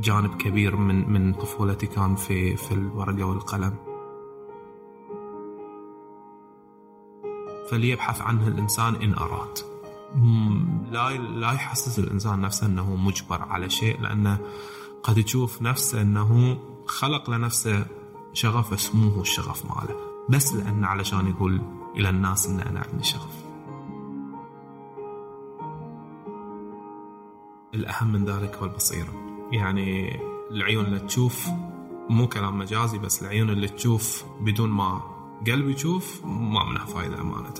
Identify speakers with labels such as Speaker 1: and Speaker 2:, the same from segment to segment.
Speaker 1: جانب كبير من من طفولتي كان في في الورقة والقلم. فليبحث عنه الإنسان إن أراد. لا لا يحسس الإنسان نفسه أنه مجبر على شيء لأنه قد يشوف نفسه أنه خلق لنفسه شغف اسمه الشغف ماله. بس لأنه علشان يقول إلى الناس أن أنا عندي شغف. الأهم من ذلك هو البصيرة. يعني العيون اللي تشوف مو كلام مجازي بس العيون اللي تشوف بدون ما قلب يشوف ما منها فايدة أمانة.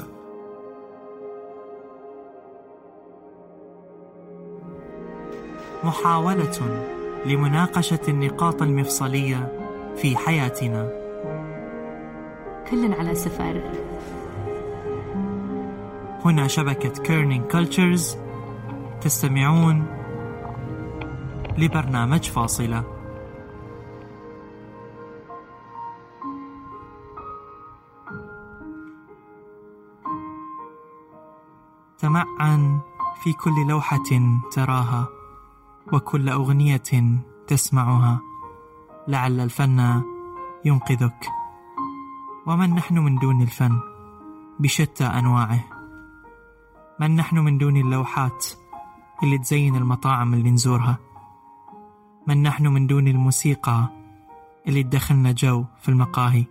Speaker 2: محاولة لمناقشة النقاط المفصلية في حياتنا.
Speaker 3: كل على سفر.
Speaker 2: هنا شبكة كيرنينج كولتشرز تستمعون لبرنامج فاصلة. تمعن في كل لوحة تراها وكل أغنية تسمعها. لعل الفن ينقذك. ومن نحن من دون الفن؟ بشتى أنواعه. من نحن من دون اللوحات اللي تزين المطاعم اللي نزورها؟ من نحن من دون الموسيقى اللي تدخلنا جو في المقاهي.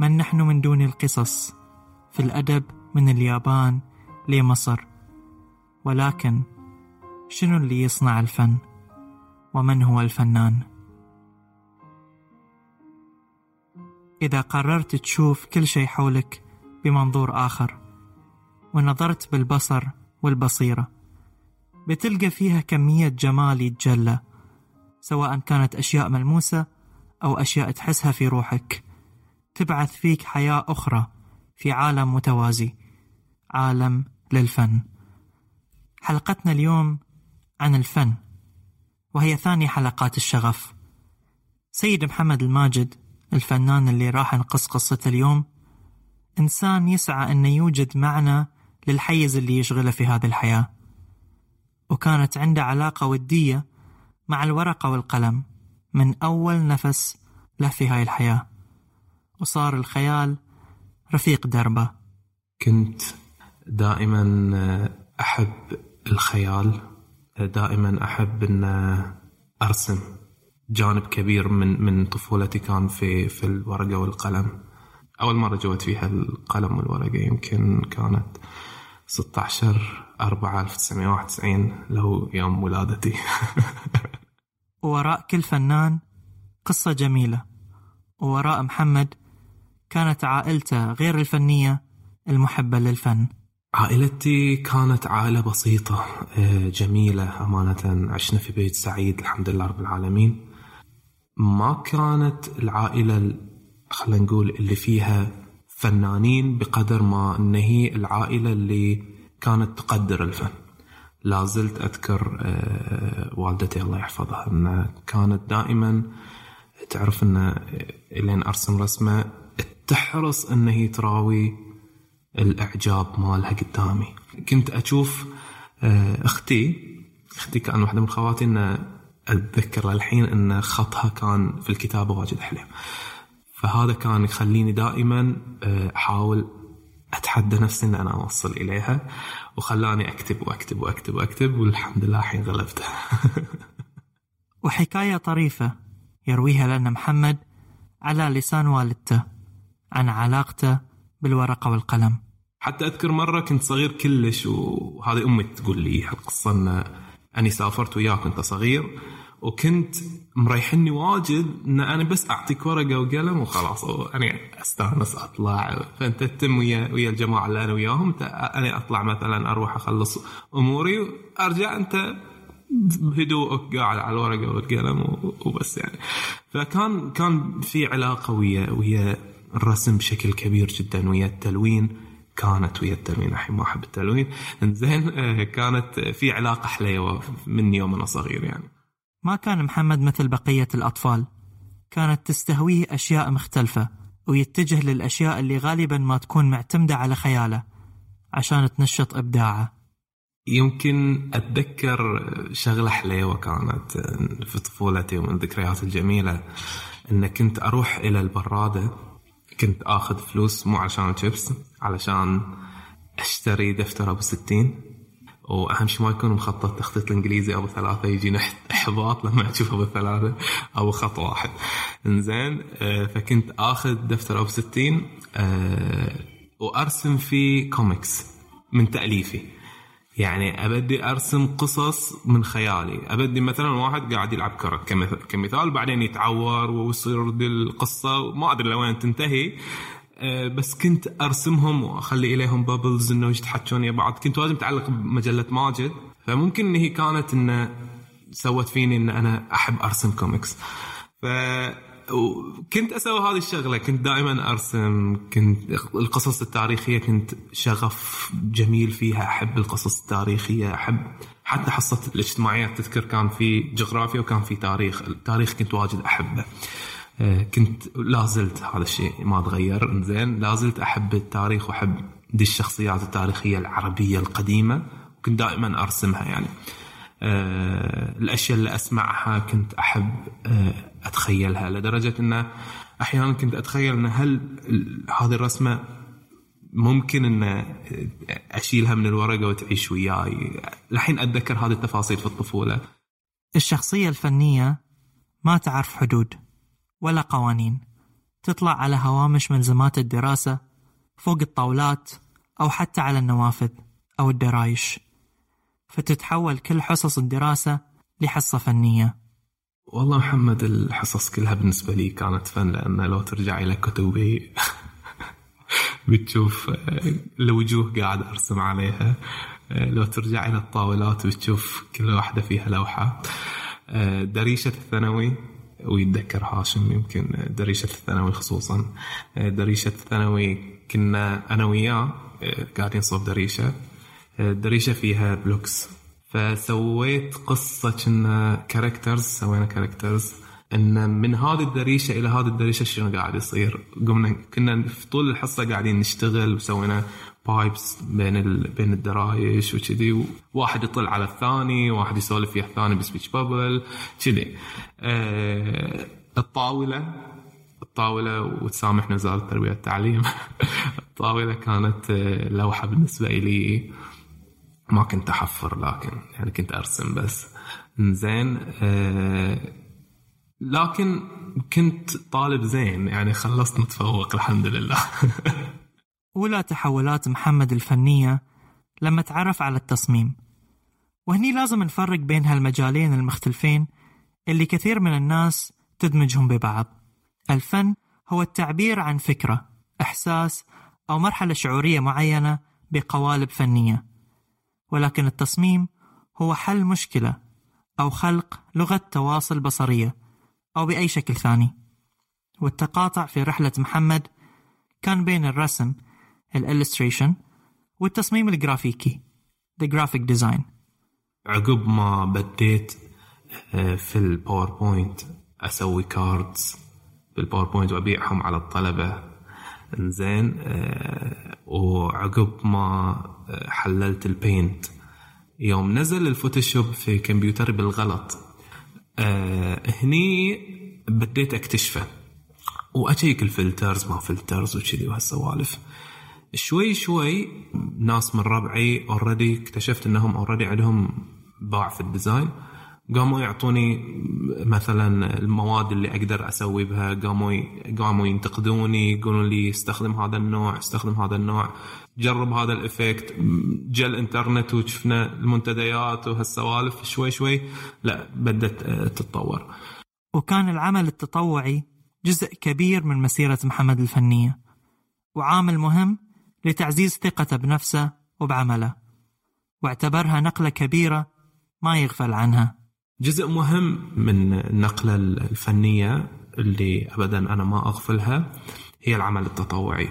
Speaker 2: من نحن من دون القصص في الأدب من اليابان لمصر. ولكن شنو اللي يصنع الفن؟ ومن هو الفنان؟ إذا قررت تشوف كل شيء حولك بمنظور آخر ونظرت بالبصر والبصيرة بتلقى فيها كمية جمال يتجلى. سواء كانت أشياء ملموسة أو أشياء تحسها في روحك. تبعث فيك حياة أخرى في عالم متوازي عالم للفن. حلقتنا اليوم عن الفن وهي ثاني حلقات الشغف. سيد محمد الماجد الفنان اللي راح نقص قصته اليوم إنسان يسعى أن يوجد معنى للحيز اللي يشغله في هذه الحياة. وكانت عنده علاقة ودية مع الورقة والقلم. من أول نفس له في هاي الحياة. وصار الخيال رفيق دربة.
Speaker 1: كنت دائما أحب الخيال. دائما أحب أن أرسم. جانب كبير من من طفولتي كان في في الورقة والقلم. أول مرة جوت فيها القلم والورقة يمكن كانت 16 4 1991 اللي هو يوم ولادتي.
Speaker 2: ووراء كل فنان قصة جميلة. ووراء محمد كانت عائلته غير الفنية المحبة للفن.
Speaker 1: عائلتي كانت عائلة بسيطة آه، جميلة. أمانة عشنا في بيت سعيد الحمد لله رب العالمين. ما كانت العائلة خلينا نقول اللي فيها فنانين بقدر ما ان هي العائلة اللي كانت تقدر الفن. لا زلت أذكر آه، والدتي الله يحفظها أن كانت دائما تعرف أن لين أرسم رسمة تحرص أن هي تراوي الإعجاب مالها قدامي. كنت أشوف آه، أختي أختي كان واحدة من خواتي أن أتذكر للحين أن خطها كان في الكتابة واجد حلو فهذا كان يخليني دائما آه، أحاول أتحدى نفسي إن أنا أوصل إليها وخلاني أكتب وأكتب وأكتب وأكتب والحمد لله الحين غلبته
Speaker 2: وحكاية طريفة يرويها لنا محمد على لسان والدته عن علاقته بالورقة والقلم.
Speaker 1: حتى أذكر مرة كنت صغير كلش وهذه أمي تقول لي هالقصة إن أني سافرت وياك كنت صغير وكنت مريحني واجد إن أنا بس أعطيك ورقة وقلم وخلاص. أنا أستأنس أطلع. فأنت تتم ويا ويا الجماعة اللي أنا وياهم. أنا أطلع مثلا أروح أخلص أموري وأرجع. أنت بهدوءك قاعد على الورقة والقلم وبس يعني. فكان كان في علاقة ويا ويا الرسم بشكل كبير جدا. ويا التلوين كانت ويا التلوين. الحين ما أحب التلوين. زين كانت في علاقة حليوة من يوم أنا صغير يعني.
Speaker 2: ما كان محمد مثل بقية الأطفال. كانت تستهويه أشياء مختلفة ويتجه للأشياء اللي غالبا ما تكون معتمدة على خياله عشان تنشط إبداعه.
Speaker 1: يمكن أتذكر شغلة حليوة كانت في طفولتي ومن الذكريات الجميلة إن كنت أروح إلى البرادة كنت آخذ فلوس مو عشان الشيبس علشان أشتري دفتر أبو 60 وأهم شيء ما يكون مخطط تخطيط الإنجليزي أبو ثلاثة يجينا إحباط لما أشوف أبو ثلاثة. أو خط واحد. إنزين آه، فكنت آخذ دفتر ابو 60 آه، وأرسم فيه كوميكس من تأليفي. يعني أبدي أرسم قصص من خيالي. أبدي مثلا واحد قاعد يلعب كرة. كمثال بعدين يتعور ويصير القصة. ما أدري لوين تنتهي. بس كنت أرسمهم وأخلي إليهم bubbles إنه يتحكون يا بعض. كنت واجد متعلق بمجلة ماجد. فممكن إن هي كانت انه سوت فيني إن أنا أحب أرسم كوميكس ف وكنت أسوي هذه الشغلة. كنت دائما أرسم. كنت القصص التاريخية كنت شغف جميل فيها. أحب القصص التاريخية. أحب حتى حصة الاجتماعيات. تذكر كان في جغرافيا وكان في تاريخ. التاريخ كنت واجد أحبه. آه، كنت لا زلت هذا الشيء ما تغير. زين لا زلت أحب التاريخ وأحب دي الشخصيات التاريخية العربية القديمة وكنت دائما أرسمها يعني. آه، الأشياء اللي أسمعها كنت أحب آه، أتخيلها لدرجة انه أحيانا كنت أتخيل إن هل هذه الرسمة ممكن إن أشيلها من الورقة وتعيش وياي. الحين أتذكر هذه التفاصيل في الطفولة.
Speaker 2: الشخصية الفنية ما تعرف حدود. ولا قوانين. تطلع على هوامش ملزمات الدراسة فوق الطاولات أو حتى على النوافذ أو الدرايش. فتتحول كل حصص الدراسة لحصة فنية.
Speaker 1: والله محمد الحصص كلها بالنسبة لي كانت فن لأن لو ترجع إلى كتبي بتشوف الوجوه قاعد أرسم عليها. لو ترجع إلى الطاولات بتشوف كل واحدة فيها لوحة. دريشة الثانوي ويتذكر هاشم يمكن دريشة الثانوي خصوصا. دريشة الثانوي كنا أنا وياه قاعدين صوب دريشة. الدريشه فيها blocks فسويت قصة كنا characters سوينا characters إن من هذه الدريشة إلى هذه الدريشة شنو قاعد يصير؟ قمنا كنا في طول الحصة قاعدين نشتغل وسوينا pipes بين ال... بين الدرايش وكذي واحد يطل على الثاني واحد يسولف ويا الثاني بسبيتش بابل كذي. أه... الطاولة الطاولة وتسامحنا وزاره التربيه والتعليم الطاولة كانت آه، لوحة بالنسبة لي. ما كنت أحفر لكن يعني كنت أرسم بس. زين آه لكن كنت طالب زين يعني خلصت متفوق الحمد لله.
Speaker 2: أولى تحولات محمد الفنية لما تعرف على التصميم. وهني لازم نفرق بين هالمجالين المختلفين اللي كثير من الناس تدمجهم ببعض. الفن هو التعبير عن فكرة إحساس أو مرحلة شعورية معينة بقوالب فنية. ولكن التصميم هو حل مشكلة أو خلق لغة تواصل بصرية أو بأي شكل ثاني. والتقاطع في رحلة محمد كان بين الرسم ال illustration والتصميم الجرافيكي the graphic design.
Speaker 1: عقب ما بديت آه، في ال PowerPoint أسوي cards بال PowerPoint وأبيعهم على الطلبة. إنزين آه، وعقب ما آه، حللت ال Paint يوم نزل ال Photoshop في كمبيوتري بالغلط هني بديت أكتشفه. وأشيك ال filters ما filters وكذي وهالسوالف. شوي شوي ناس من ربعي already اكتشفت إنهم already عندهم باع في ال design. قاموا يعطوني مثلا المواد اللي أقدر أسوي بها. قاموا قاموا ينتقدوني يقولون لي استخدم هذا النوع استخدم هذا النوع. جرب هذا ال effect جاء الانترنت وشفنا المنتديات وهالسوالف. شوي شوي لا بدت تتطور.
Speaker 2: وكان العمل التطوعي جزء كبير من مسيرة محمد الفنية. وعامل مهم لتعزيز ثقته بنفسه وبعمله واعتبرها نقلة كبيرة ما يغفل عنها.
Speaker 1: جزء مهم من النقلة الفنية اللي أبدا أنا ما أغفلها هي العمل التطوعي.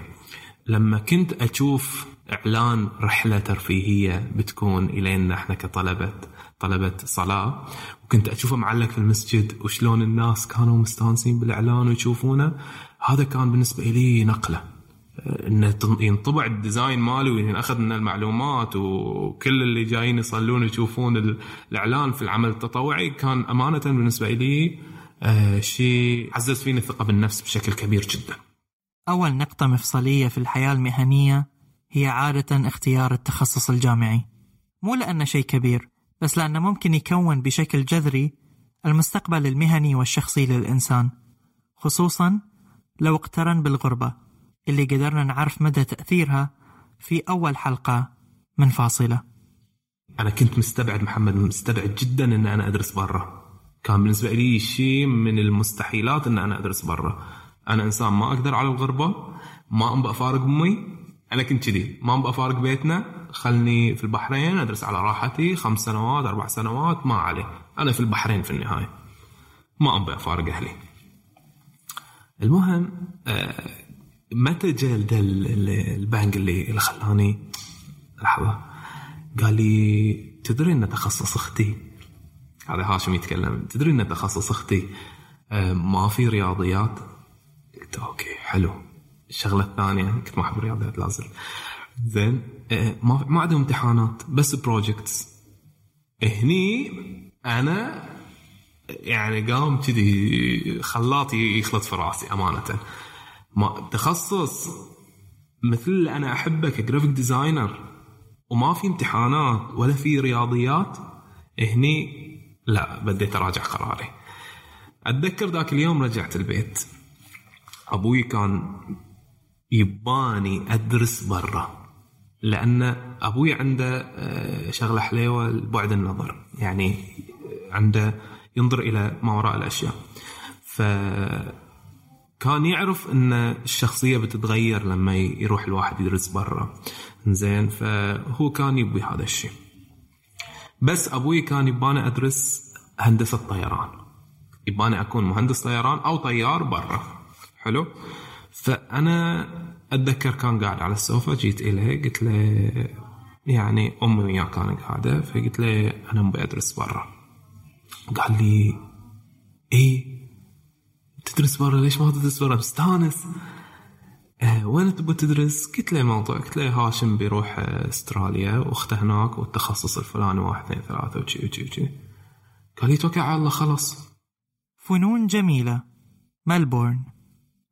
Speaker 1: لما كنت أشوف إعلان رحلة ترفيهية بتكون إلينا إحنا كطلبة طلبة صلاة وكنت أشوفه معلق في المسجد وشلون الناس كانوا مستانسين بالإعلان ويشوفونه هذا كان بالنسبة لي نقلة. إنه ينطبع الديزاين مالي وينأخذ من المعلومات وكل اللي جايين يصلون يشوفون الإعلان في العمل التطوعي كان أمانة بالنسبة لي آه شيء عزز فيني الثقة بالنفس بشكل كبير جدا.
Speaker 2: أول نقطة مفصلية في الحياة المهنية هي عادة اختيار التخصص الجامعي. مو لأنه شيء كبير بس لأنه ممكن يكون بشكل جذري المستقبل المهني والشخصي للإنسان خصوصا لو اقترن بالغربة اللي قدرنا نعرف مدى تأثيرها في أول حلقة من فاصلة.
Speaker 1: أنا كنت مستبعد محمد مستبعد جدا أن أنا أدرس برا. كان بالنسبة لي شيء من المستحيلات أن أنا أدرس برا. أنا إنسان ما أقدر على الغربة ما أبغى أفارق أمي أنا كنت كذي. ما أبغى أفارق بيتنا خلني في البحرين أدرس على راحتي خمس سنوات أربع سنوات ما عليه. أنا في البحرين في النهاية. ما أبغى أفارق أهلي. المهم آه متى جاء البنك اللي اللي خلاني؟ لحظة. قال لي تدري أن تخصص أختي؟ هذا هاشم يتكلم. تدري أن تخصص أختي؟ ما في رياضيات. قلت okay حلو. الشغلة الثانية كنت ما أحب الرياضيات لازم. زين آه، ما ما عندهم امتحانات بس projects هني أنا يعني قام كذي خلاطي يخلط في رأسي أمانة. ما تخصص مثل اللي أنا أحبه ك graphic designer وما في امتحانات ولا في رياضيات. هني لا بديت أراجع قراري. أتذكر ذاك اليوم رجعت البيت. أبوي كان يباني أدرس برا. لأن أبوي عنده آه، شغلة حليوة بعد النظر. يعني عنده ينظر إلى ما وراء الأشياء. ف كان يعرف إن الشخصية بتتغير لما يروح الواحد يدرس برا. زين فهو كان يبي هذا الشيء. بس أبوي كان يباني أدرس هندسة طيران. يباني أكون مهندس طيران أو طيار برا. حلو؟ فأنا أتذكر كان قاعد على السوفا جيت إليه قلت له يعني أمي وياه كان قاعدة فقلت له أنا أبي أدرس برا. قال لي إيه؟ تدرس برا؟ ليش ما تدرس برا؟ مستانس آه وين تبغى تدرس؟ قلت له موضوع قلت له هاشم بيروح استراليا واخته هناك والتخصص الفلاني واحد اثنين ثلاثة وشي وشي وشي. قال لي توكل على الله خلاص.
Speaker 2: فنون جميلة. ملبورن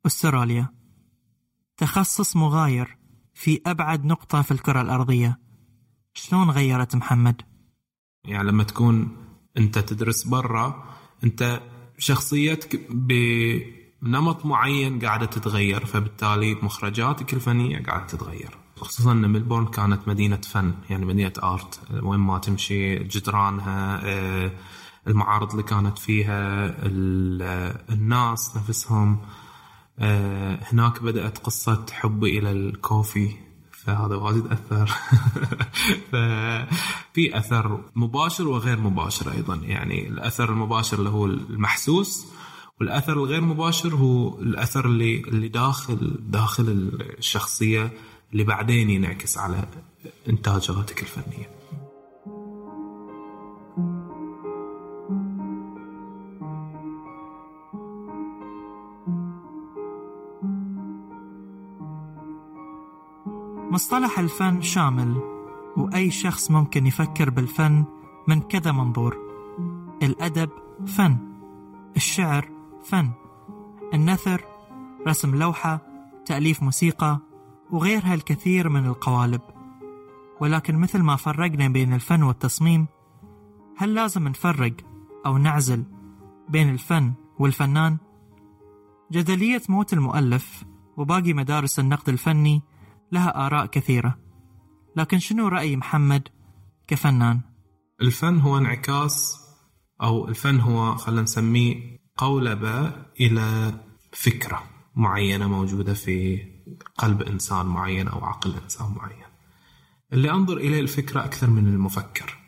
Speaker 2: أستراليا. تخصص مغاير في أبعد نقطة في الكرة الأرضية. شلون غيرت محمد؟
Speaker 1: يعني لما تكون أنت تدرس برا أنت شخصيتك بنمط معين قاعدة تتغير فبالتالي مخرجاتك الفنية قاعدة تتغير. خصوصا إن ملبورن كانت مدينة فن يعني مدينة آرت. وين ما تمشي جدرانها آه، المعارض اللي كانت فيها الناس نفسهم آه، هناك بدأت قصة حبي إلى الكوفي. فهذا واجد أثر. ففي أثر مباشر وغير مباشر أيضا. يعني الأثر المباشر اللي هو المحسوس والأثر الغير مباشر هو الأثر اللي اللي داخل داخل الشخصية اللي بعدين ينعكس على إنتاجاتك الفنية.
Speaker 2: مصطلح الفن شامل وأي شخص ممكن يفكر بالفن من كذا منظور الأدب فن الشعر فن النثر رسم لوحة تأليف موسيقى وغيرها الكثير من القوالب ولكن مثل ما فرقنا بين الفن والتصميم هل لازم نفرق أو نعزل بين الفن والفنان؟ جدلية موت المؤلف وباقي مدارس النقد الفني لها آراء كثيرة. لكن شنو رأي محمد كفنان؟
Speaker 1: الفن هو انعكاس أو الفن هو خلينا نسميه قولبة إلى فكرة معينة موجودة في قلب إنسان معين أو عقل إنسان معين. اللي أنظر إليه الفكرة أكثر من المفكر.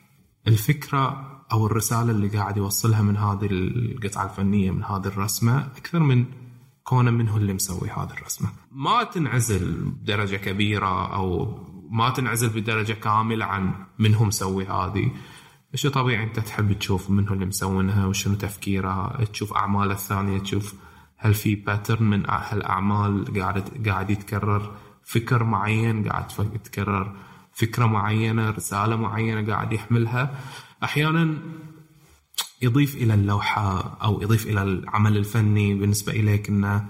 Speaker 1: الفكرة أو الرسالة اللي قاعد يوصلها من هذه القطعة الفنية من هذه الرسمة أكثر من من هو اللي مسوي هذه الرسمة. ما تنعزل بدرجة كبيرة أو ما تنعزل بدرجة كاملة عن من هو مسوي هذه. شو طبيعي أنت تحب تشوف من هو اللي مسوينها وشنو تفكيره تشوف أعماله الثانية تشوف هل في باترن من هالاعمال قاعد قاعد يتكرر فكر معين قاعد يتكرر فكرة معينة رسالة معينة قاعد يحملها. أحيانا يضيف إلى اللوحة أو يضيف إلى العمل الفني بالنسبة إليك انه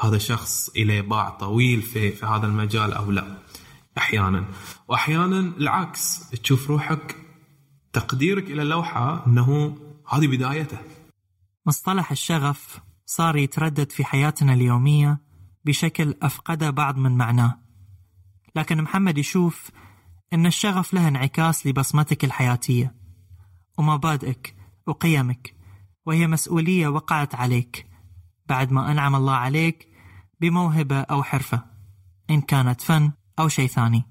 Speaker 1: هذا شخص إليه باع طويل في في هذا المجال أو لا؟ أحيانا. واحيانا العكس تشوف روحك تقديرك إلى اللوحة إنه هذه بدايته.
Speaker 2: مصطلح الشغف صار يتردد في حياتنا اليومية بشكل أفقد بعض من معناه. لكن محمد يشوف إن الشغف له انعكاس لبصمتك الحياتية. ومبادئك وقيمك وهي مسؤولية وقعت عليك بعد ما أنعم الله عليك بموهبة أو حرفة إن كانت فن أو شيء ثاني.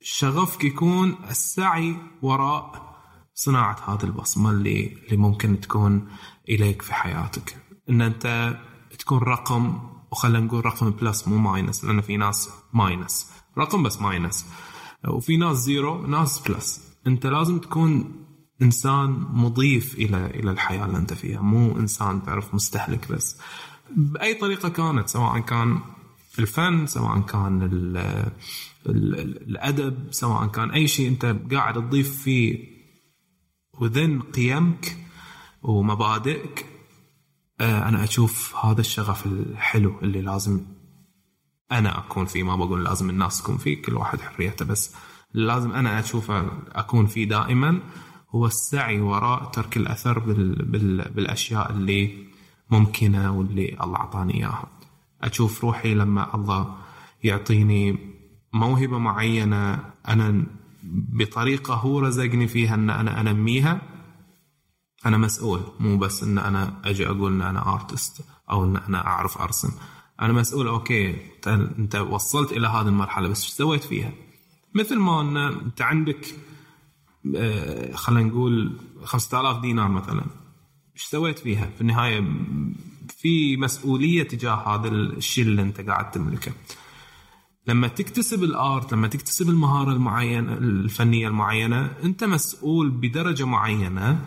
Speaker 1: شغفك يكون السعي وراء صناعة هذه البصمة اللي اللي ممكن تكون إليك في حياتك. إن أنت تكون رقم وخلينا نقول رقم plus مو minus لأن في ناس minus رقم بس minus وفي ناس zero ناس plus أنت لازم تكون إنسان مضيف إلى إلى الحياة اللي أنت فيها. مو إنسان تعرف مستهلك بس. بأي طريقة كانت سواء كان الفن سواء كان ال ال الأدب سواء كان أي شيء أنت قاعد تضيف فيه وذن قيمك ومبادئك آه، أنا أشوف هذا الشغف الحلو اللي لازم أنا أكون فيه. ما بقول لازم الناس تكون فيه كل واحد حريته بس لازم أنا أشوفه أكون فيه دائما. هو السعي وراء ترك الأثر بال بال بالأشياء اللي ممكنة واللي الله أعطاني إياها. أشوف روحي لما الله يعطيني موهبة معينة أنا بطريقة هو رزقني فيها إن أنا أنميها أنا مسؤول. مو بس إن أنا أجي أقول إن أنا artist أو إن أنا أعرف أرسم. أنا مسؤول okay أنت وصلت إلى هذه المرحلة بس إيش سويت فيها؟ مثل ما أن أنت عندك خلينا نقول 5000 دينار مثلا إيش سويت فيها؟ في النهاية في مسؤولية تجاه هذا الشيء اللي أنت قاعد تملكه. لما تكتسب الآرت لما تكتسب المهارة المعينة الفنية المعينة أنت مسؤول بدرجة معينة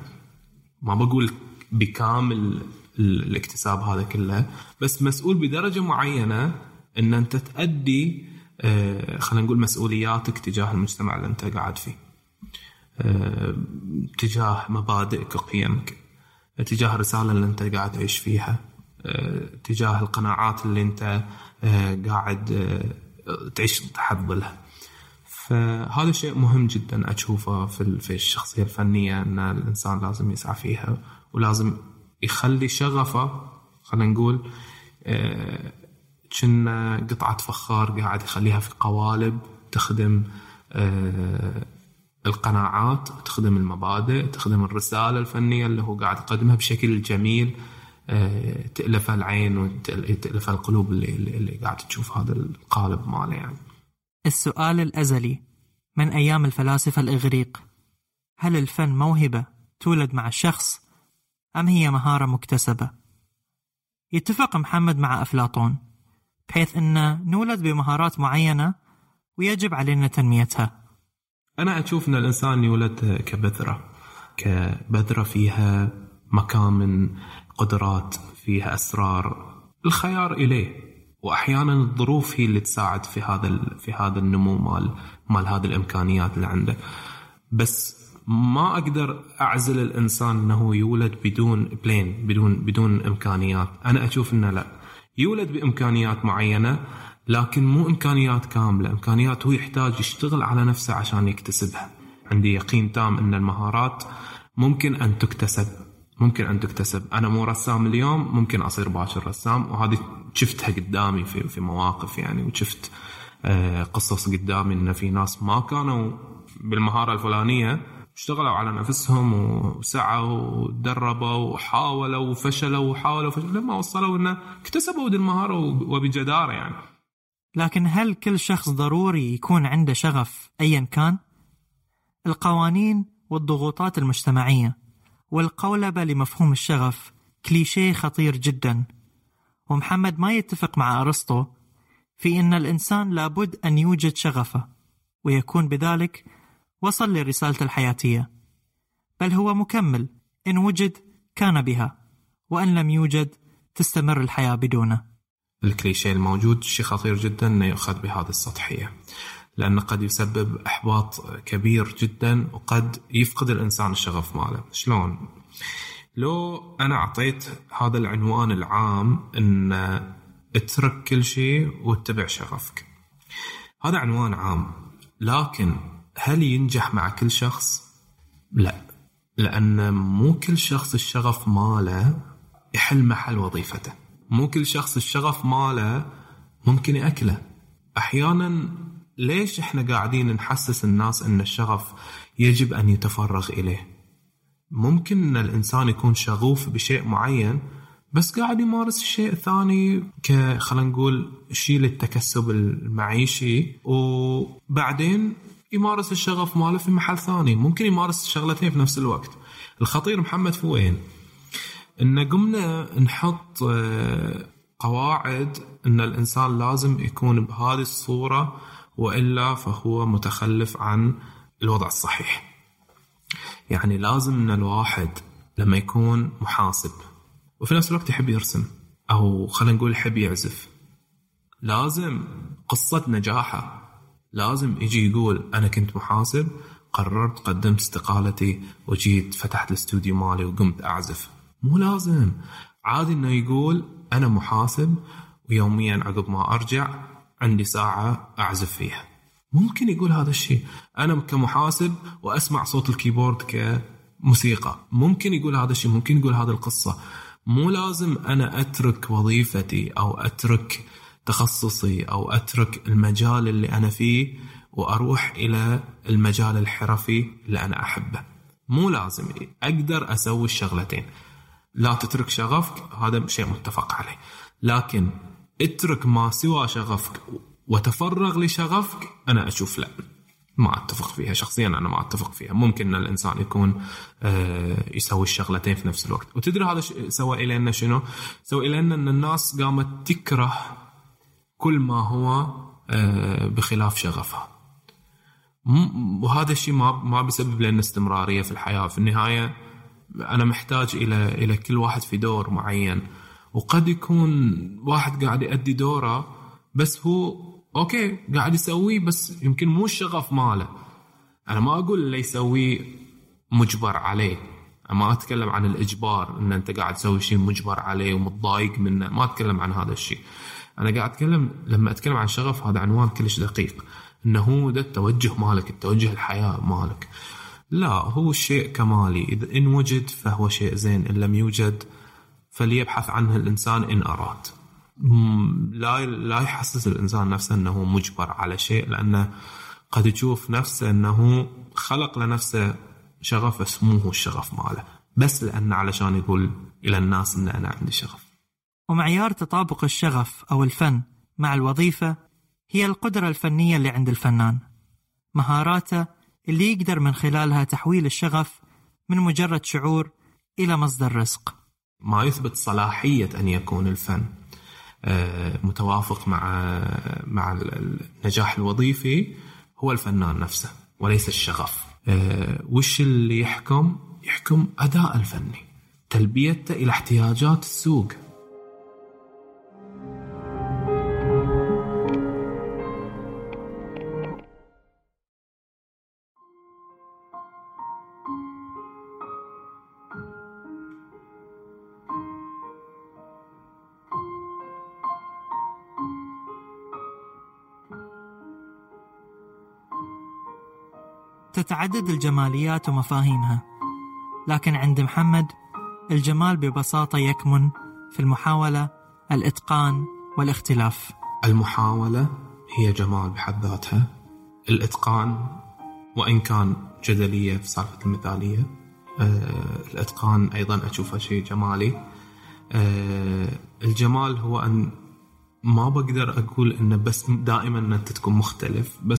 Speaker 1: ما بقول بكامل الاكتساب هذا كله بس مسؤول بدرجة معينة إن أنت تأدي آه، خلينا نقول مسؤولياتك تجاه المجتمع اللي أنت قاعد فيه آه، تجاه مبادئك وقيمك تجاه الرسالة اللي انت قاعد تعيش فيها آه، تجاه القناعات اللي انت قاعد تعيش تحت ظلها فهذا شيء مهم جدا أشوفه في في الشخصية الفنية إن الإنسان لازم يسعى فيها ولازم يخلي شغفه خلينا نقول آه، كنا قطعة فخار قاعد يخليها في قوالب تخدم آه، القناعات تخدم المبادئ تخدم الرسالة الفنية اللي هو قاعد يقدمها بشكل جميل آه، تألف العين وتألف القلوب اللي, اللي قاعد تشوف هذا القالب ماله يعني.
Speaker 2: السؤال الأزلي من أيام الفلاسفة الإغريق؟ هل الفن موهبة تولد مع الشخص أم هي مهارة مكتسبة؟ يتفق محمد مع أفلاطون بحيث أن نولد بمهارات معينة ويجب علينا تنميتها.
Speaker 1: أنا أشوف أن الإنسان يولد كبذرة كبذرة فيها مكامن قدرات فيها أسرار. الخيار إليه وأحيانا الظروف هي اللي تساعد في هذا في هذا النمو مال مال هذه الإمكانيات اللي عنده. بس ما أقدر أعزل الإنسان أنه يولد بدون بلين بدون بدون إمكانيات. أنا أشوف أنه لا. يولد بإمكانيات معينة لكن مو إمكانيات كاملة. إمكانيات هو يحتاج يشتغل على نفسه عشان يكتسبها. عندي يقين تام أن المهارات ممكن أن تكتسب. ممكن أن تكتسب. أنا مو رسام اليوم ممكن أصير باكر رسام. وهذه شفتها قدامي في, في مواقف يعني وشفت آه، قصص قدامي أن في ناس ما كانوا بالمهارة الفلانية اشتغلوا على نفسهم وسعوا وتدربوا وحاولوا وفشلوا وحاولوا وفشلوا. لما وصلوا إنه اكتسبوا المهارة وبجدارة يعني.
Speaker 2: لكن هل كل شخص ضروري يكون عنده شغف ايا كان؟ القوانين والضغوطات المجتمعية والقولبة لمفهوم الشغف كليشيه خطير جدا. ومحمد ما يتفق مع أرسطو في إن الإنسان لابد أن يوجد شغفه ويكون بذلك وصل لرسالته الحياتية. بل هو مكمل إن وجد كان بها وأن لم يوجد تستمر الحياة بدونه.
Speaker 1: الكليشيه الموجود شيء خطير جدا أنه يؤخذ بهذه السطحية. لأنه قد يسبب إحباط كبير جدا وقد يفقد الإنسان الشغف ماله. شلون؟ لو أنا أعطيت هذا العنوان العام أن اترك كل شيء واتبع شغفك. هذا عنوان عام. لكن هل ينجح مع كل شخص؟ لا. لأن مو كل شخص الشغف ماله يحل محل وظيفته. مو كل شخص الشغف ماله ممكن يأكله. أحيانا ليش إحنا قاعدين نحسس الناس إن الشغف يجب أن يتفرغ إليه؟ ممكن إن الإنسان يكون شغوف بشيء معين بس قاعد يمارس شيء ثاني ك خلينا نقول شيء للتكسب المعيشي وبعدين يمارس الشغف ماله في محل ثاني. ممكن يمارس شغلتين في نفس الوقت. الخطير محمد في وين إن قمنا نحط آه، قواعد إن الإنسان لازم يكون بهذه الصورة وإلا فهو متخلف عن الوضع الصحيح. يعني لازم إن الواحد لما يكون محاسب وفي نفس الوقت يحب يرسم أو خلينا نقول يحب يعزف. لازم قصة نجاحه. لازم يجي يقول أنا كنت محاسب قررت قدمت استقالتي وجيت فتحت الاستوديو مالي وقمت أعزف. مو لازم. عادي إنه يقول أنا محاسب ويوميا عقب ما أرجع عندي ساعة أعزف فيها. ممكن يقول هذا الشيء. أنا كمحاسب وأسمع صوت الكيبورد كموسيقى. ممكن يقول هذا الشيء ممكن يقول هذه القصة. مو لازم أنا أترك وظيفتي أو أترك تخصصي أو أترك المجال اللي أنا فيه وأروح إلى المجال الحرفي اللي أنا أحبه. مو لازم. أقدر أسوي الشغلتين. لا تترك شغفك هذا شيء متفق عليه. لكن اترك ما سوى شغفك وتفرغ لشغفك أنا أشوف لا. ما أتفق فيها شخصيا أنا ما أتفق فيها. ممكن إن الإنسان يكون آه، يسوي الشغلتين في نفس الوقت. وتدري هذا سوى إلينا شنو؟ سوى إلينا إن الناس قامت تكره كل ما هو آه، بخلاف شغفها. وهذا الشيء ما ما بيسبب لنا استمرارية في الحياة. في النهاية أنا محتاج إلى إلى كل واحد في دور معين. وقد يكون واحد قاعد يؤدي دوره بس هو أوكي قاعد يسويه بس يمكن مو الشغف ماله. أنا ما أقول اللي يسويه مجبر عليه. ما أتكلم عن الإجبار إن أنت قاعد تسوي شيء مجبر عليه ومتضايق منه. ما أتكلم عن هذا الشيء. أنا قاعد أتكلم لما أتكلم عن شغف هذا عنوان كلش دقيق. إنه هو ده التوجه مالك التوجه الحياة مالك. لا هو الشيء كمالي. إذا إن وجد فهو شيء زين إن لم يوجد فليبحث عنه الإنسان إن أراد. لا لا يحسس الإنسان نفسه إنه مجبر على شيء لأنه قد يشوف نفسه إنه خلق لنفسه شغف بس مو هو الشغف ماله. بس لأنه علشان يقول إلى الناس إن أنا عندي شغف.
Speaker 2: ومعيار تطابق الشغف أو الفن مع الوظيفة هي القدرة الفنية اللي عند الفنان. مهاراته اللي يقدر من خلالها تحويل الشغف من مجرد شعور إلى مصدر رزق.
Speaker 1: ما يثبت صلاحية أن يكون الفن آه، متوافق مع مع النجاح الوظيفي هو الفنان نفسه وليس الشغف. آه، وش اللي يحكم؟ يحكم أداء الفني تلبيته إلى احتياجات السوق.
Speaker 2: وتتعدد الجماليات ومفاهيمها. لكن عند محمد الجمال ببساطة يكمن في المحاولة الإتقان والاختلاف.
Speaker 1: المحاولة هي جمال بحد ذاتها. الإتقان وإن كان جدلية في سالفة المثالية آه الإتقان أيضا أشوفه شيء جمالي. آه الجمال هو أن ما بقدر أقول أنه بس دائما أن أنت تكون مختلف بس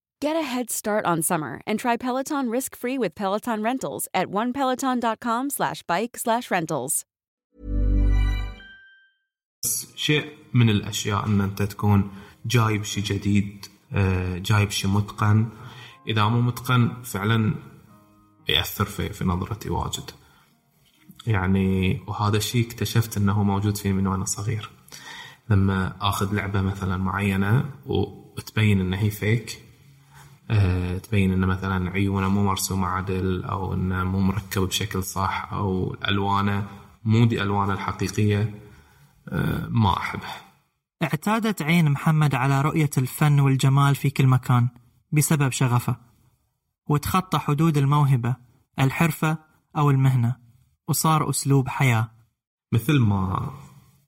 Speaker 4: Get a head start on summer and try Peloton risk-free with Peloton Rentals at onepeloton.com slash bike slash rentals.
Speaker 1: شيء من الأشياء أن أنت تكون جايب شيء جديد آه، جايب شيء متقن. إذا مو متقن فعلا يأثر في, في نظرتي واجد. يعني وهذا الشيء اكتشفت أنه موجود فيه من وأنا صغير. لما أخذ لعبة مثلا معينة وتبين أنها هي فيك تبين إنه مثلا عيونه مو مرسومة عدل أو إنه مو مركب بشكل صح أو ألوانه مو دي ألوانه الحقيقية آه، ما أحبه.
Speaker 2: اعتادت عين محمد على رؤية الفن والجمال في كل مكان بسبب شغفه وتخطى حدود الموهبة الحرفة أو المهنة وصار أسلوب حياة
Speaker 1: مثل ما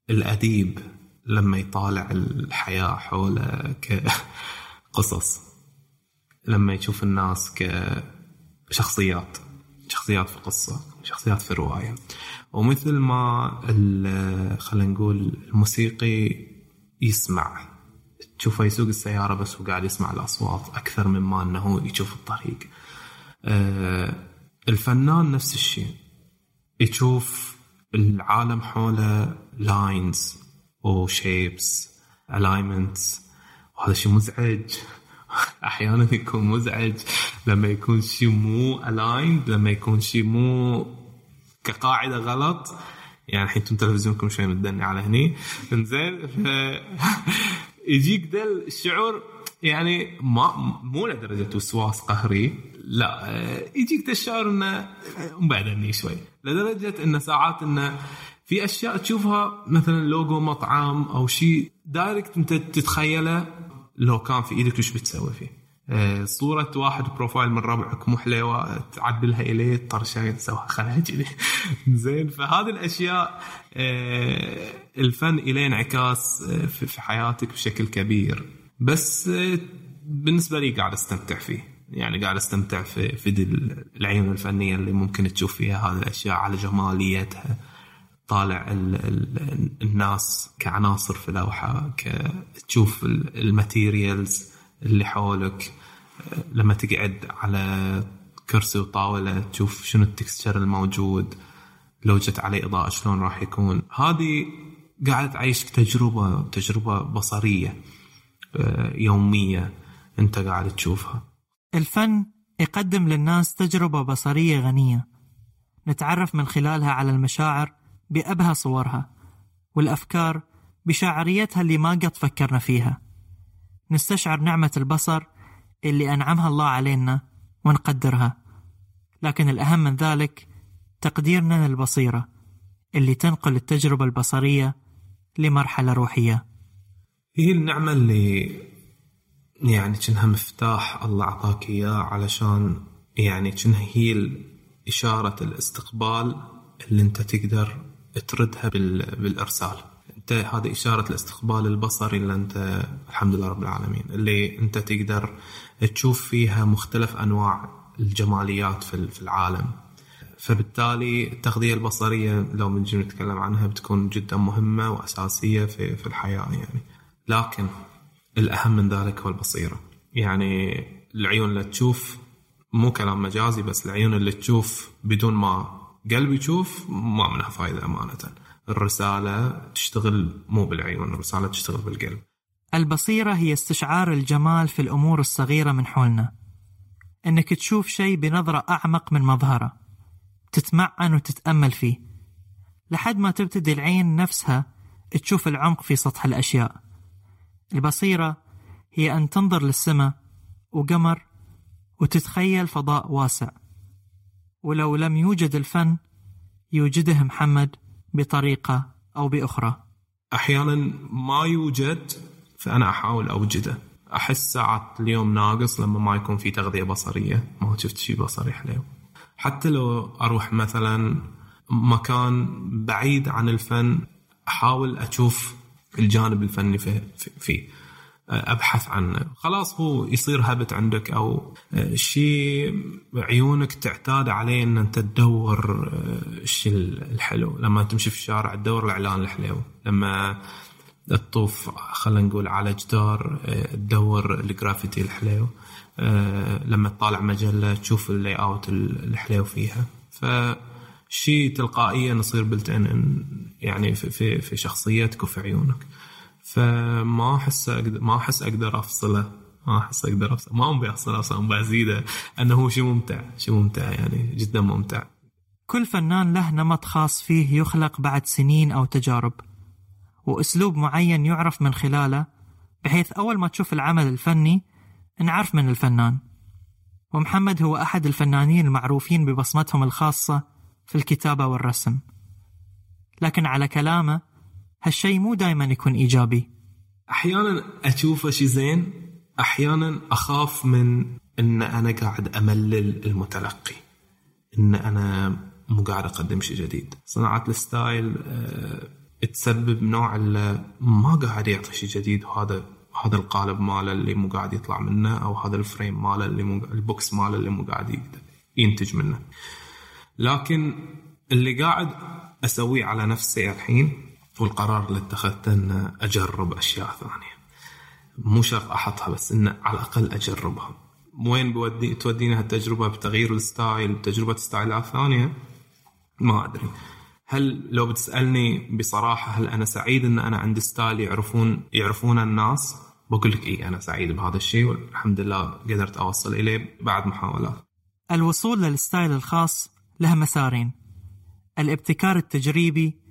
Speaker 1: الأديب لما يطالع الحياة حوله كقصص لما يشوف الناس كشخصيات شخصيات في قصة شخصيات في رواية. ومثل ما خلينا نقول الموسيقي يسمع تشوفه يسوق السيارة بس هو قاعد يسمع الأصوات أكثر مما أنه يشوف الطريق. آه، الفنان نفس الشيء. يشوف العالم حوله lines و shapes alignments وهذا شيء مزعج. أحيانا يكون مزعج لما يكون شيء مو aligned لما يكون شيء مو كقاعدة غلط. يعني الحين أنتم تلفزيونكم شوي مدني على هني. إنزين ف... يجيك ذا الشعور يعني ما مو لدرجة وسواس قهري. لا يجيك الشعور إنه مبعدني شوي. لدرجة إنه ساعات إنه في أشياء تشوفها مثلا لوجو مطعم أو شيء direct أنت تتخيله لو كان في إيدك وش بتسوي فيه؟ آه، صورة واحد profile من ربعك مو حليوة تعدلها إليه طرشة تسويها خلها كذي. زين فهذه الأشياء آه، الفن إليه انعكاس آه، في حياتك بشكل كبير. بس بالنسبة لي قاعد أستمتع فيه. يعني قاعد أستمتع في في العين الفنية اللي ممكن تشوف فيها هذه الأشياء على جماليتها. طالع ال ال الناس كعناصر في لوحة تشوف ال materials اللي حولك لما تقعد على كرسي وطاولة تشوف شنو ال texture الموجود لو جت عليه إضاءة شلون راح يكون. هذه قاعد تعيشك تجربة بصرية آه، يومية أنت قاعد تشوفها.
Speaker 2: الفن يقدم للناس تجربة بصرية غنية. نتعرف من خلالها على المشاعر بأبهى صورها والأفكار بشاعريتها اللي ما قد فكرنا فيها. نستشعر نعمة البصر اللي أنعمها الله علينا ونقدرها. لكن الأهم من ذلك تقديرنا للبصيرة اللي تنقل التجربة البصرية لمرحلة روحية.
Speaker 1: هي النعمة اللي يعني كأنها مفتاح الله أعطاك إياه علشان يعني كأنها هي إشارة الإستقبال اللي أنت تقدر تردها بالإرسال. انت هذه إشارة الاستقبال البصري اللي أنت الحمد لله رب العالمين. اللي أنت تقدر تشوف فيها مختلف أنواع الجماليات في العالم. فبالتالي التغذية البصرية لو بنجي نتكلم عنها بتكون جدا مهمة وأساسية في في الحياة يعني. لكن الأهم من ذلك هو البصيرة. يعني العيون اللي تشوف مو كلام مجازي بس العيون اللي تشوف بدون ما قلبي يشوف ما منها فايدة أمانة. الرسالة تشتغل مو بالعيون الرسالة تشتغل بالقلب.
Speaker 2: البصيرة هي استشعار الجمال في الأمور الصغيرة من حولنا. إنك تشوف شيء بنظرة أعمق من مظهره. تتمعن وتتأمل فيه. لحد ما تبتدي العين نفسها تشوف العمق في سطح الأشياء. البصيرة هي أن تنظر للسماء وقمر وتتخيل فضاء واسع. ولو لم يوجد الفن يوجده محمد بطريقة أو بأخرى.
Speaker 1: أحيانا ما يوجد فأنا أحاول أوجده. أحس ساعات اليوم ناقص لما ما يكون في تغذية بصرية. ما شفت شيء بصري حلو حتى لو أروح مثلا مكان بعيد عن الفن أحاول أشوف الجانب الفني فيه. أبحث عنه. خلاص هو يصير هبت عندك أو شيء عيونك تعتاد عليه إن أنت تدور الشيء الحلو. لما تمشي في الشارع تدور الإعلان الحلو. لما تطوف خلينا نقول على جدار تدور الجرافيتي الحلو. لما تطالع مجلة تشوف ال layout الحلو فيها. فشيء تلقائيا يصير built in يعني في في شخصيتك وفي عيونك. فما أحس ما أحس أقدر أفصله. ما أحس أقدر أفصله. ما أبي أفصله أصلا أبي أزيده. أنه هو شيء ممتع شيء ممتع يعني جدا ممتع.
Speaker 2: كل فنان له نمط خاص فيه يخلق بعد سنين أو تجارب. وأسلوب معين يعرف من خلاله بحيث أول ما تشوف العمل الفني نعرف من الفنان. ومحمد هو أحد الفنانين المعروفين ببصمتهم الخاصة في الكتابة والرسم. لكن على كلامه هالشيء مو دايما يكون إيجابي.
Speaker 1: أحيانا اشوفه شيء زين أحيانا أخاف من إن أنا قاعد أملل المتلقي إن أنا مو قاعد أقدم شيء جديد. صناعة ال style أه تسبب نوع ما قاعد يعطي شيء جديد وهذا هذا القالب ماله اللي مو قاعد يطلع منه أو هذا ال frame ماله اللي مو ال box ماله اللي مو قاعد ينتج منه. لكن اللي قاعد أسويه على نفسي الحين والقرار اللي اتخذته إن أجرب أشياء ثانية. مو شرط أحطها بس إن على الأقل أجربها. وين بودي تودينا هالتجربة؟ بتغيير ال style بتجربة ستايلات ثانية؟ ما أدري. هل لو بتسألني بصراحة هل أنا سعيد إن أنا عندي style يعرفون يعرفون الناس؟ بقول لك اي أنا سعيد بهذا الشيء والحمد لله قدرت أوصل إليه بعد محاولات.
Speaker 2: الوصول لل style الخاص له مسارين. الابتكار التجريبي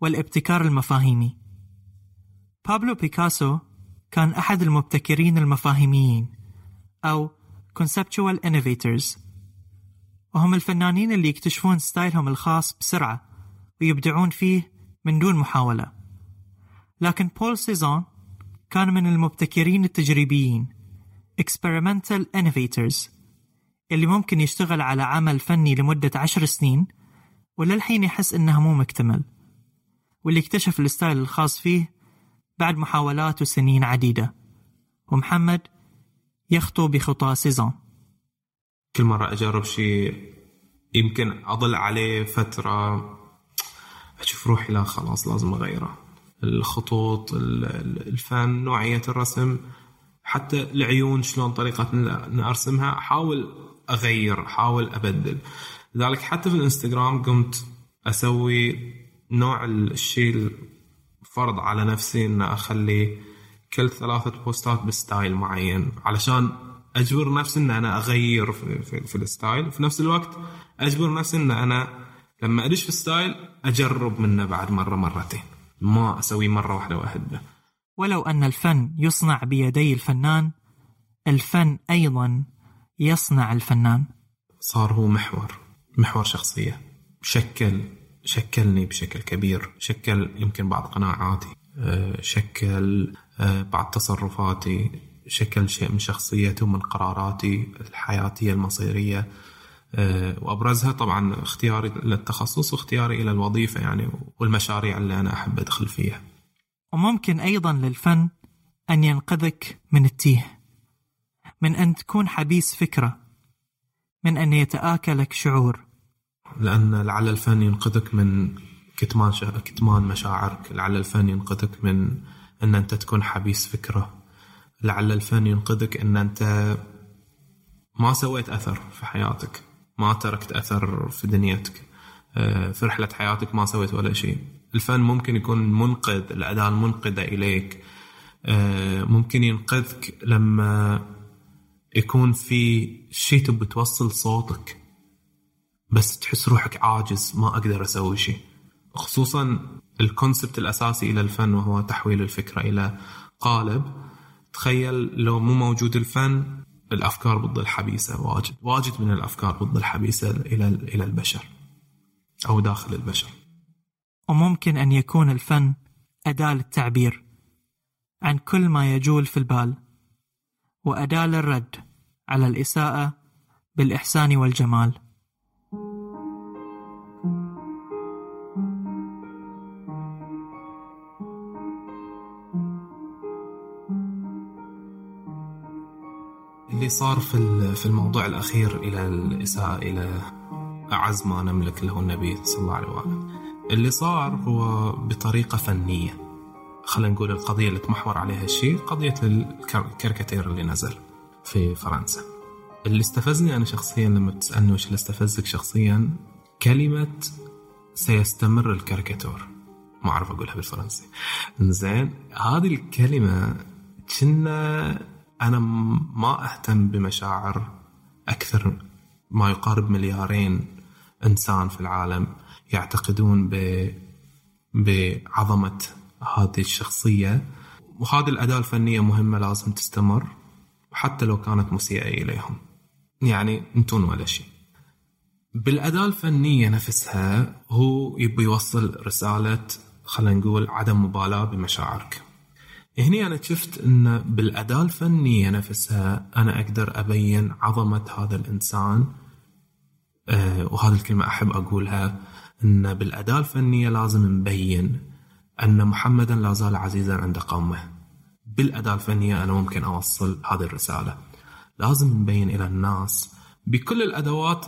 Speaker 2: والابتكار المفاهيمي. بابلو بيكاسو كان أحد المبتكرين المفاهيميين أو conceptual innovators. وهم الفنانين اللي يكتشفون style هم الخاص بسرعة ويبدعون فيه من دون محاولة. لكن بول سيزون كان من المبتكرين التجريبيين experimental innovators اللي ممكن يشتغل على عمل فني لمدة عشر سنين وللحين يحس إنه مو مكتمل. واللي اكتشف ال style الخاص فيه بعد محاولات وسنين عديدة. ومحمد يخطو بخطى سيزون.
Speaker 1: كل مرة أجرب شيء يمكن أضل عليه فترة أشوف روحي لا خلاص لازم أغيره. الخطوط الفن نوعية الرسم حتى العيون شلون طريقة أن أرسمها أحاول أغير أحاول أبدل. لذلك حتى في الإنستغرام قمت أسوي نوع الشيء فرض على نفسي ان أخلي كل ثلاثة بوستات ب style معين علشان أجبر نفسي إن أنا أغير في, في, في ال style. وفي نفس الوقت أجبر نفسي إن أنا لما أدش في ستايل أجرب منه بعد مرة مرتين. ما اسويه مرة واحدة واهده
Speaker 2: ولو أن الفن يصنع بيدي الفنان الفن أيضا يصنع الفنان.
Speaker 1: صار هو محور محور شخصية شكل شكلني بشكل كبير. شكل يمكن بعض قناعاتي. شكل بعض تصرفاتي. شكل شيء من شخصيتي ومن قراراتي الحياتية المصيرية. وأبرزها طبعا اختياري للتخصص واختياري إلى الوظيفة يعني والمشاريع اللي أنا أحب أدخل فيها.
Speaker 2: وممكن أيضا للفن أن ينقذك من التيه. من أن تكون حبيس فكرة. من أن يتآكلك شعور.
Speaker 1: لأن لعل الفن ينقذك من كتمان شا... كتمان مشاعرك. لعل الفن ينقذك من أن أنت تكون حبيس فكرة. لعل الفن ينقذك أن أنت ما سويت أثر في حياتك. ما تركت أثر في دنيتك. في رحلة حياتك ما سويت ولا شيء. الفن ممكن يكون منقذ الأداة المنقذة إليك. آه، ممكن ينقذك لما يكون في شيء تبي توصل صوتك. بس تحس روحك عاجز ما أقدر أسوي شيء. خصوصا ال concept الأساسي إلى الفن وهو تحويل الفكرة إلى قالب. تخيل لو مو موجود الفن الأفكار ضد الحبيسة واجد واجد من الأفكار ضد الحبيسة إلى إلى البشر أو داخل البشر.
Speaker 2: وممكن أن يكون الفن أداة للتعبير عن كل ما يجول في البال وأداة للرد على الإساءة بالإحسان والجمال.
Speaker 1: صار في في الموضوع الأخير إلى الإساءة إلى أعز ما نملك له النبي صلى الله عليه وآله. اللي صار هو بطريقة فنية. خلينا نقول القضية اللي تمحور عليها الشيء قضية الكاريكاتير اللي نزل في فرنسا. اللي استفزني أنا شخصيا لما تسألني وش اللي استفزك شخصيا كلمة سيستمر الكاريكاتور. ما أعرف أقولها بالفرنسي. زين هذه الكلمة كنا أنا ما أهتم بمشاعر أكثر ما يقارب مليارين إنسان في العالم يعتقدون ب بعظمة هذه الشخصية. وهذه الأداة الفنية مهمة لازم تستمر حتى لو كانت مسيئة إليهم. يعني أنتون ولا شيء. بالأداة الفنية نفسها هو يبي يوصل رسالة خلينا نقول عدم مبالاة بمشاعرك. هني أنا شفت أن بالأداة الفنية نفسها أنا أقدر أبين عظمة هذا الإنسان أه وهذه الكلمة أحب أقولها أن بالأداة الفنية لازم نبين أن محمدا لا زال عزيزا عند قومه. بالأداة الفنية أنا ممكن أوصل هذه الرسالة. لازم نبين إلى الناس بكل الأدوات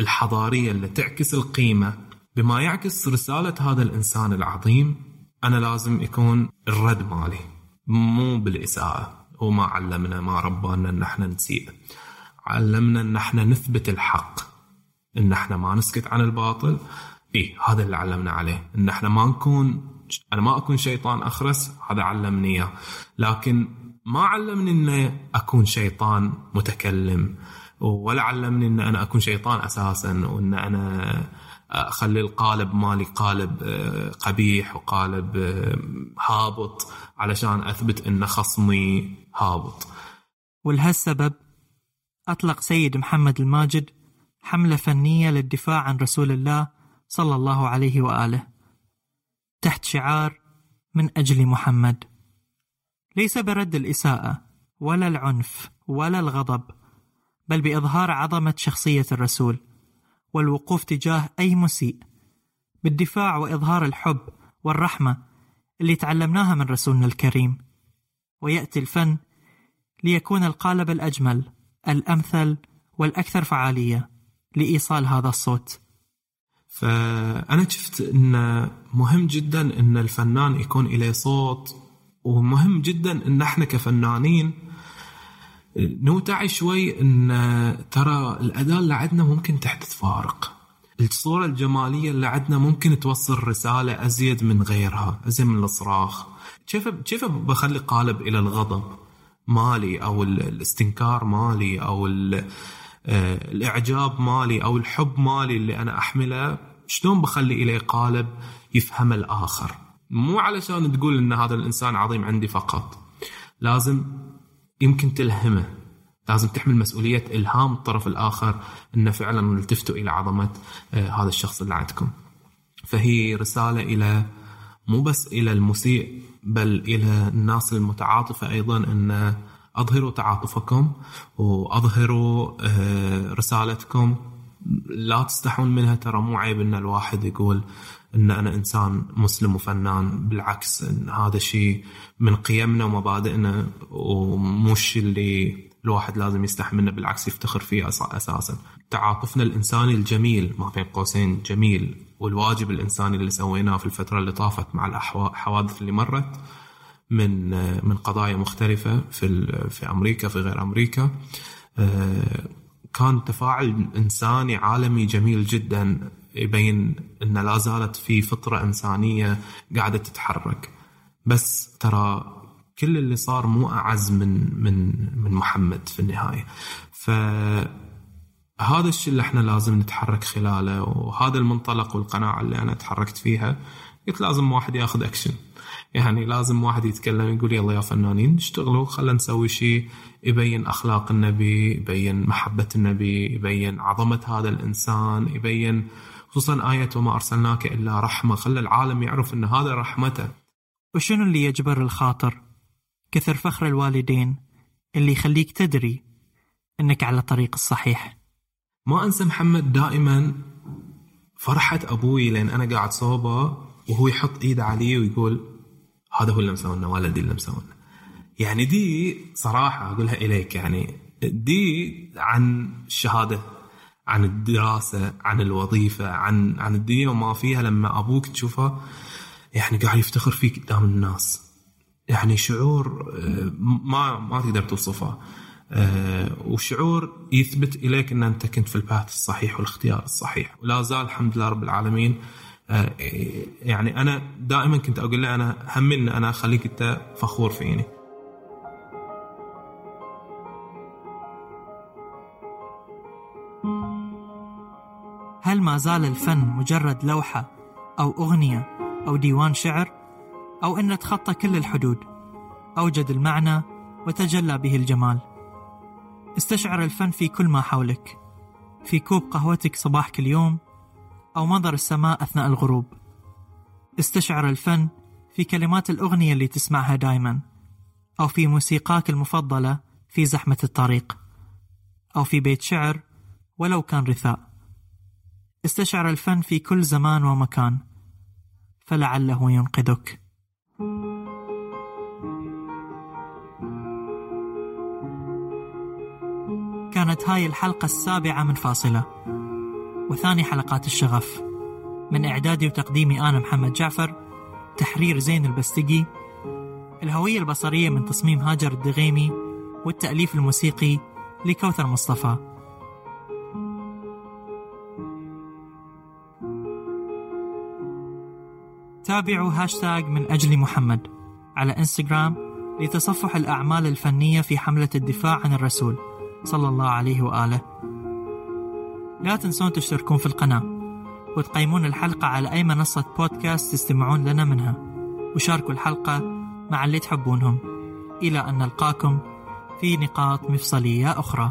Speaker 1: الحضارية اللي تعكس القيمة بما يعكس رسالة هذا الإنسان العظيم أنا لازم يكون الرد مالي. مو بالإساءة. وما علمنا ما ربانا أن إحنا نسيء. علمنا أن إحنا نثبت الحق. أن إحنا ما نسكت عن الباطل. إيه هذا اللي علمنا عليه. أن إحنا ما نكون أنا ما أكون شيطان أخرس هذا علمني إياه. لكن ما علمني أن أكون شيطان متكلم. ولا علمني أن أنا أكون شيطان أساسا. وأن أنا اخلي القالب مالي قالب آه، قبيح وقالب آه، هابط علشان أثبت إن خصمي هابط.
Speaker 2: ولهالسبب أطلق سيد محمد الماجد حملة فنية للدفاع عن رسول الله صلى الله عليه وآله. تحت شعار من أجل محمد. ليس برد الإساءة ولا العنف ولا الغضب بل بإظهار عظمة شخصية الرسول والوقوف تجاه أي مسيء. بالدفاع وإظهار الحب والرحمة اللي تعلمناها من رسولنا الكريم. ويأتي الفن ليكون القالب الأجمل الأمثل والأكثر فعالية لإيصال هذا الصوت.
Speaker 1: فأنا شفت أن مهم جدا أن الفنان يكون إليه صوت ومهم جدا أن إحنا كفنانين نوتعي شوي إن ترى الاداء اللي عندنا ممكن تحدث فارق. الصورة الجمالية اللي عندنا ممكن توصل رسالة أزيد من غيرها أزيد من الصراخ. كيف كيف بخلي قالب إلى الغضب مالي أو الاستنكار مالي أو آه، الإعجاب مالي أو الحب مالي اللي أنا أحمله؟ شلون بخلي إليه قالب يفهم الآخر؟ مو علشان تقول أن هذا الإنسان عظيم عندي فقط. لازم يمكن تلهمه. لازم تحمل مسؤولية إلهام الطرف الآخر أنه فعلا التفتوا إلى عظمة آه، هذا الشخص اللي عندكم. فهي رسالة إلى مو بس إلى المسيء بل إلى الناس المتعاطفة أيضا أن أظهروا تعاطفكم وأظهروا آه، رسالتكم. لا تستحون منها ترى مو عيب إن الواحد يقول إن أنا إنسان مسلم وفنان بالعكس إن هذا شيء من قيمنا ومبادئنا ومش اللي الواحد لازم يستحي منه بالعكس يفتخر فيه أساسا. تعاطفنا الإنساني الجميل ما بين قوسين جميل. والواجب الإنساني اللي سويناه في الفترة اللي طافت مع الحوادث اللي مرت من من قضايا مختلفة في في أمريكا في غير أمريكا. آه، كان تفاعل إنساني عالمي جميل جدا. يبين إن لا زالت في فطرة إنسانية قاعدة تتحرك. بس ترى كل اللي صار مو أعز من من من محمد في النهاية. ف هذا الشيء اللي إحنا لازم نتحرك خلاله وهذا المنطلق والقناعة اللي أنا تحركت فيها. قلت لازم واحد ياخذ أكشن. يعني لازم واحد يتكلم يقول يلا يا فنانين اشتغلوا خلينا نسوي شيء. يبين أخلاق النبي يبين محبة النبي يبين عظمة هذا الإنسان يبين خصوصا آية وما أرسلناك إلا رحمة خلى العالم يعرف أن هذا رحمته.
Speaker 2: وشنو اللي يجبر الخاطر؟ كثر فخر الوالدين اللي يخليك تدري أنك على الطريق الصحيح.
Speaker 1: ما أنسى محمد دائما فرحة أبوي لأن أنا قاعد صوبة وهو يحط إيده علي ويقول هذا هو اللي مسوينا والدي اللي مسوينا يعني دي صراحة أقولها إليك يعني دي عن الشهادة عن الدراسة عن الوظيفة عن عن الدنيا وما فيها لما أبوك تشوفه يعني قاعد يفتخر فيك قدام الناس. يعني شعور آه، ما ما تقدر توصفه. آه، وشعور يثبت إليك إن أنت كنت في الباث الصحيح والاختيار الصحيح. ولا زال الحمد لله رب العالمين آه، يعني أنا دائما كنت أقول له أنا همني إن أنا أخليك أنت فخور فيني.
Speaker 2: هل ما زال الفن مجرد لوحة أو أغنية أو ديوان شعر؟ أو أن تخطى كل الحدود؟ أوجد المعنى وتجلى به الجمال. استشعر الفن في كل ما حولك في كوب قهوتك صباح كل يوم أو منظر السماء أثناء الغروب. استشعر الفن في كلمات الأغنية اللي تسمعها دايما أو في موسيقاك المفضلة في زحمة الطريق أو في بيت شعر ولو كان رثاء. استشعر الفن في كل زمان ومكان. فلعله ينقذك. كانت هاي الحلقة السابعة من فاصلة. وثاني حلقات الشغف. من إعدادي وتقديمي أنا محمد جعفر تحرير زين البستقي الهوية البصرية من تصميم هاجر الدغيمي والتأليف الموسيقي لكوثر مصطفى. تابعوا هاشتاج من أجل محمد على إنستغرام لتصفح الأعمال الفنية في حملة الدفاع عن الرسول صلى الله عليه وآله. لا تنسون تشتركون في القناة وتقيمون الحلقة على أي منصة بودكاست تستمعون لنا منها. وشاركوا الحلقة مع اللي تحبونهم. إلى أن نلقاكم في نقاط مفصلية أخرى.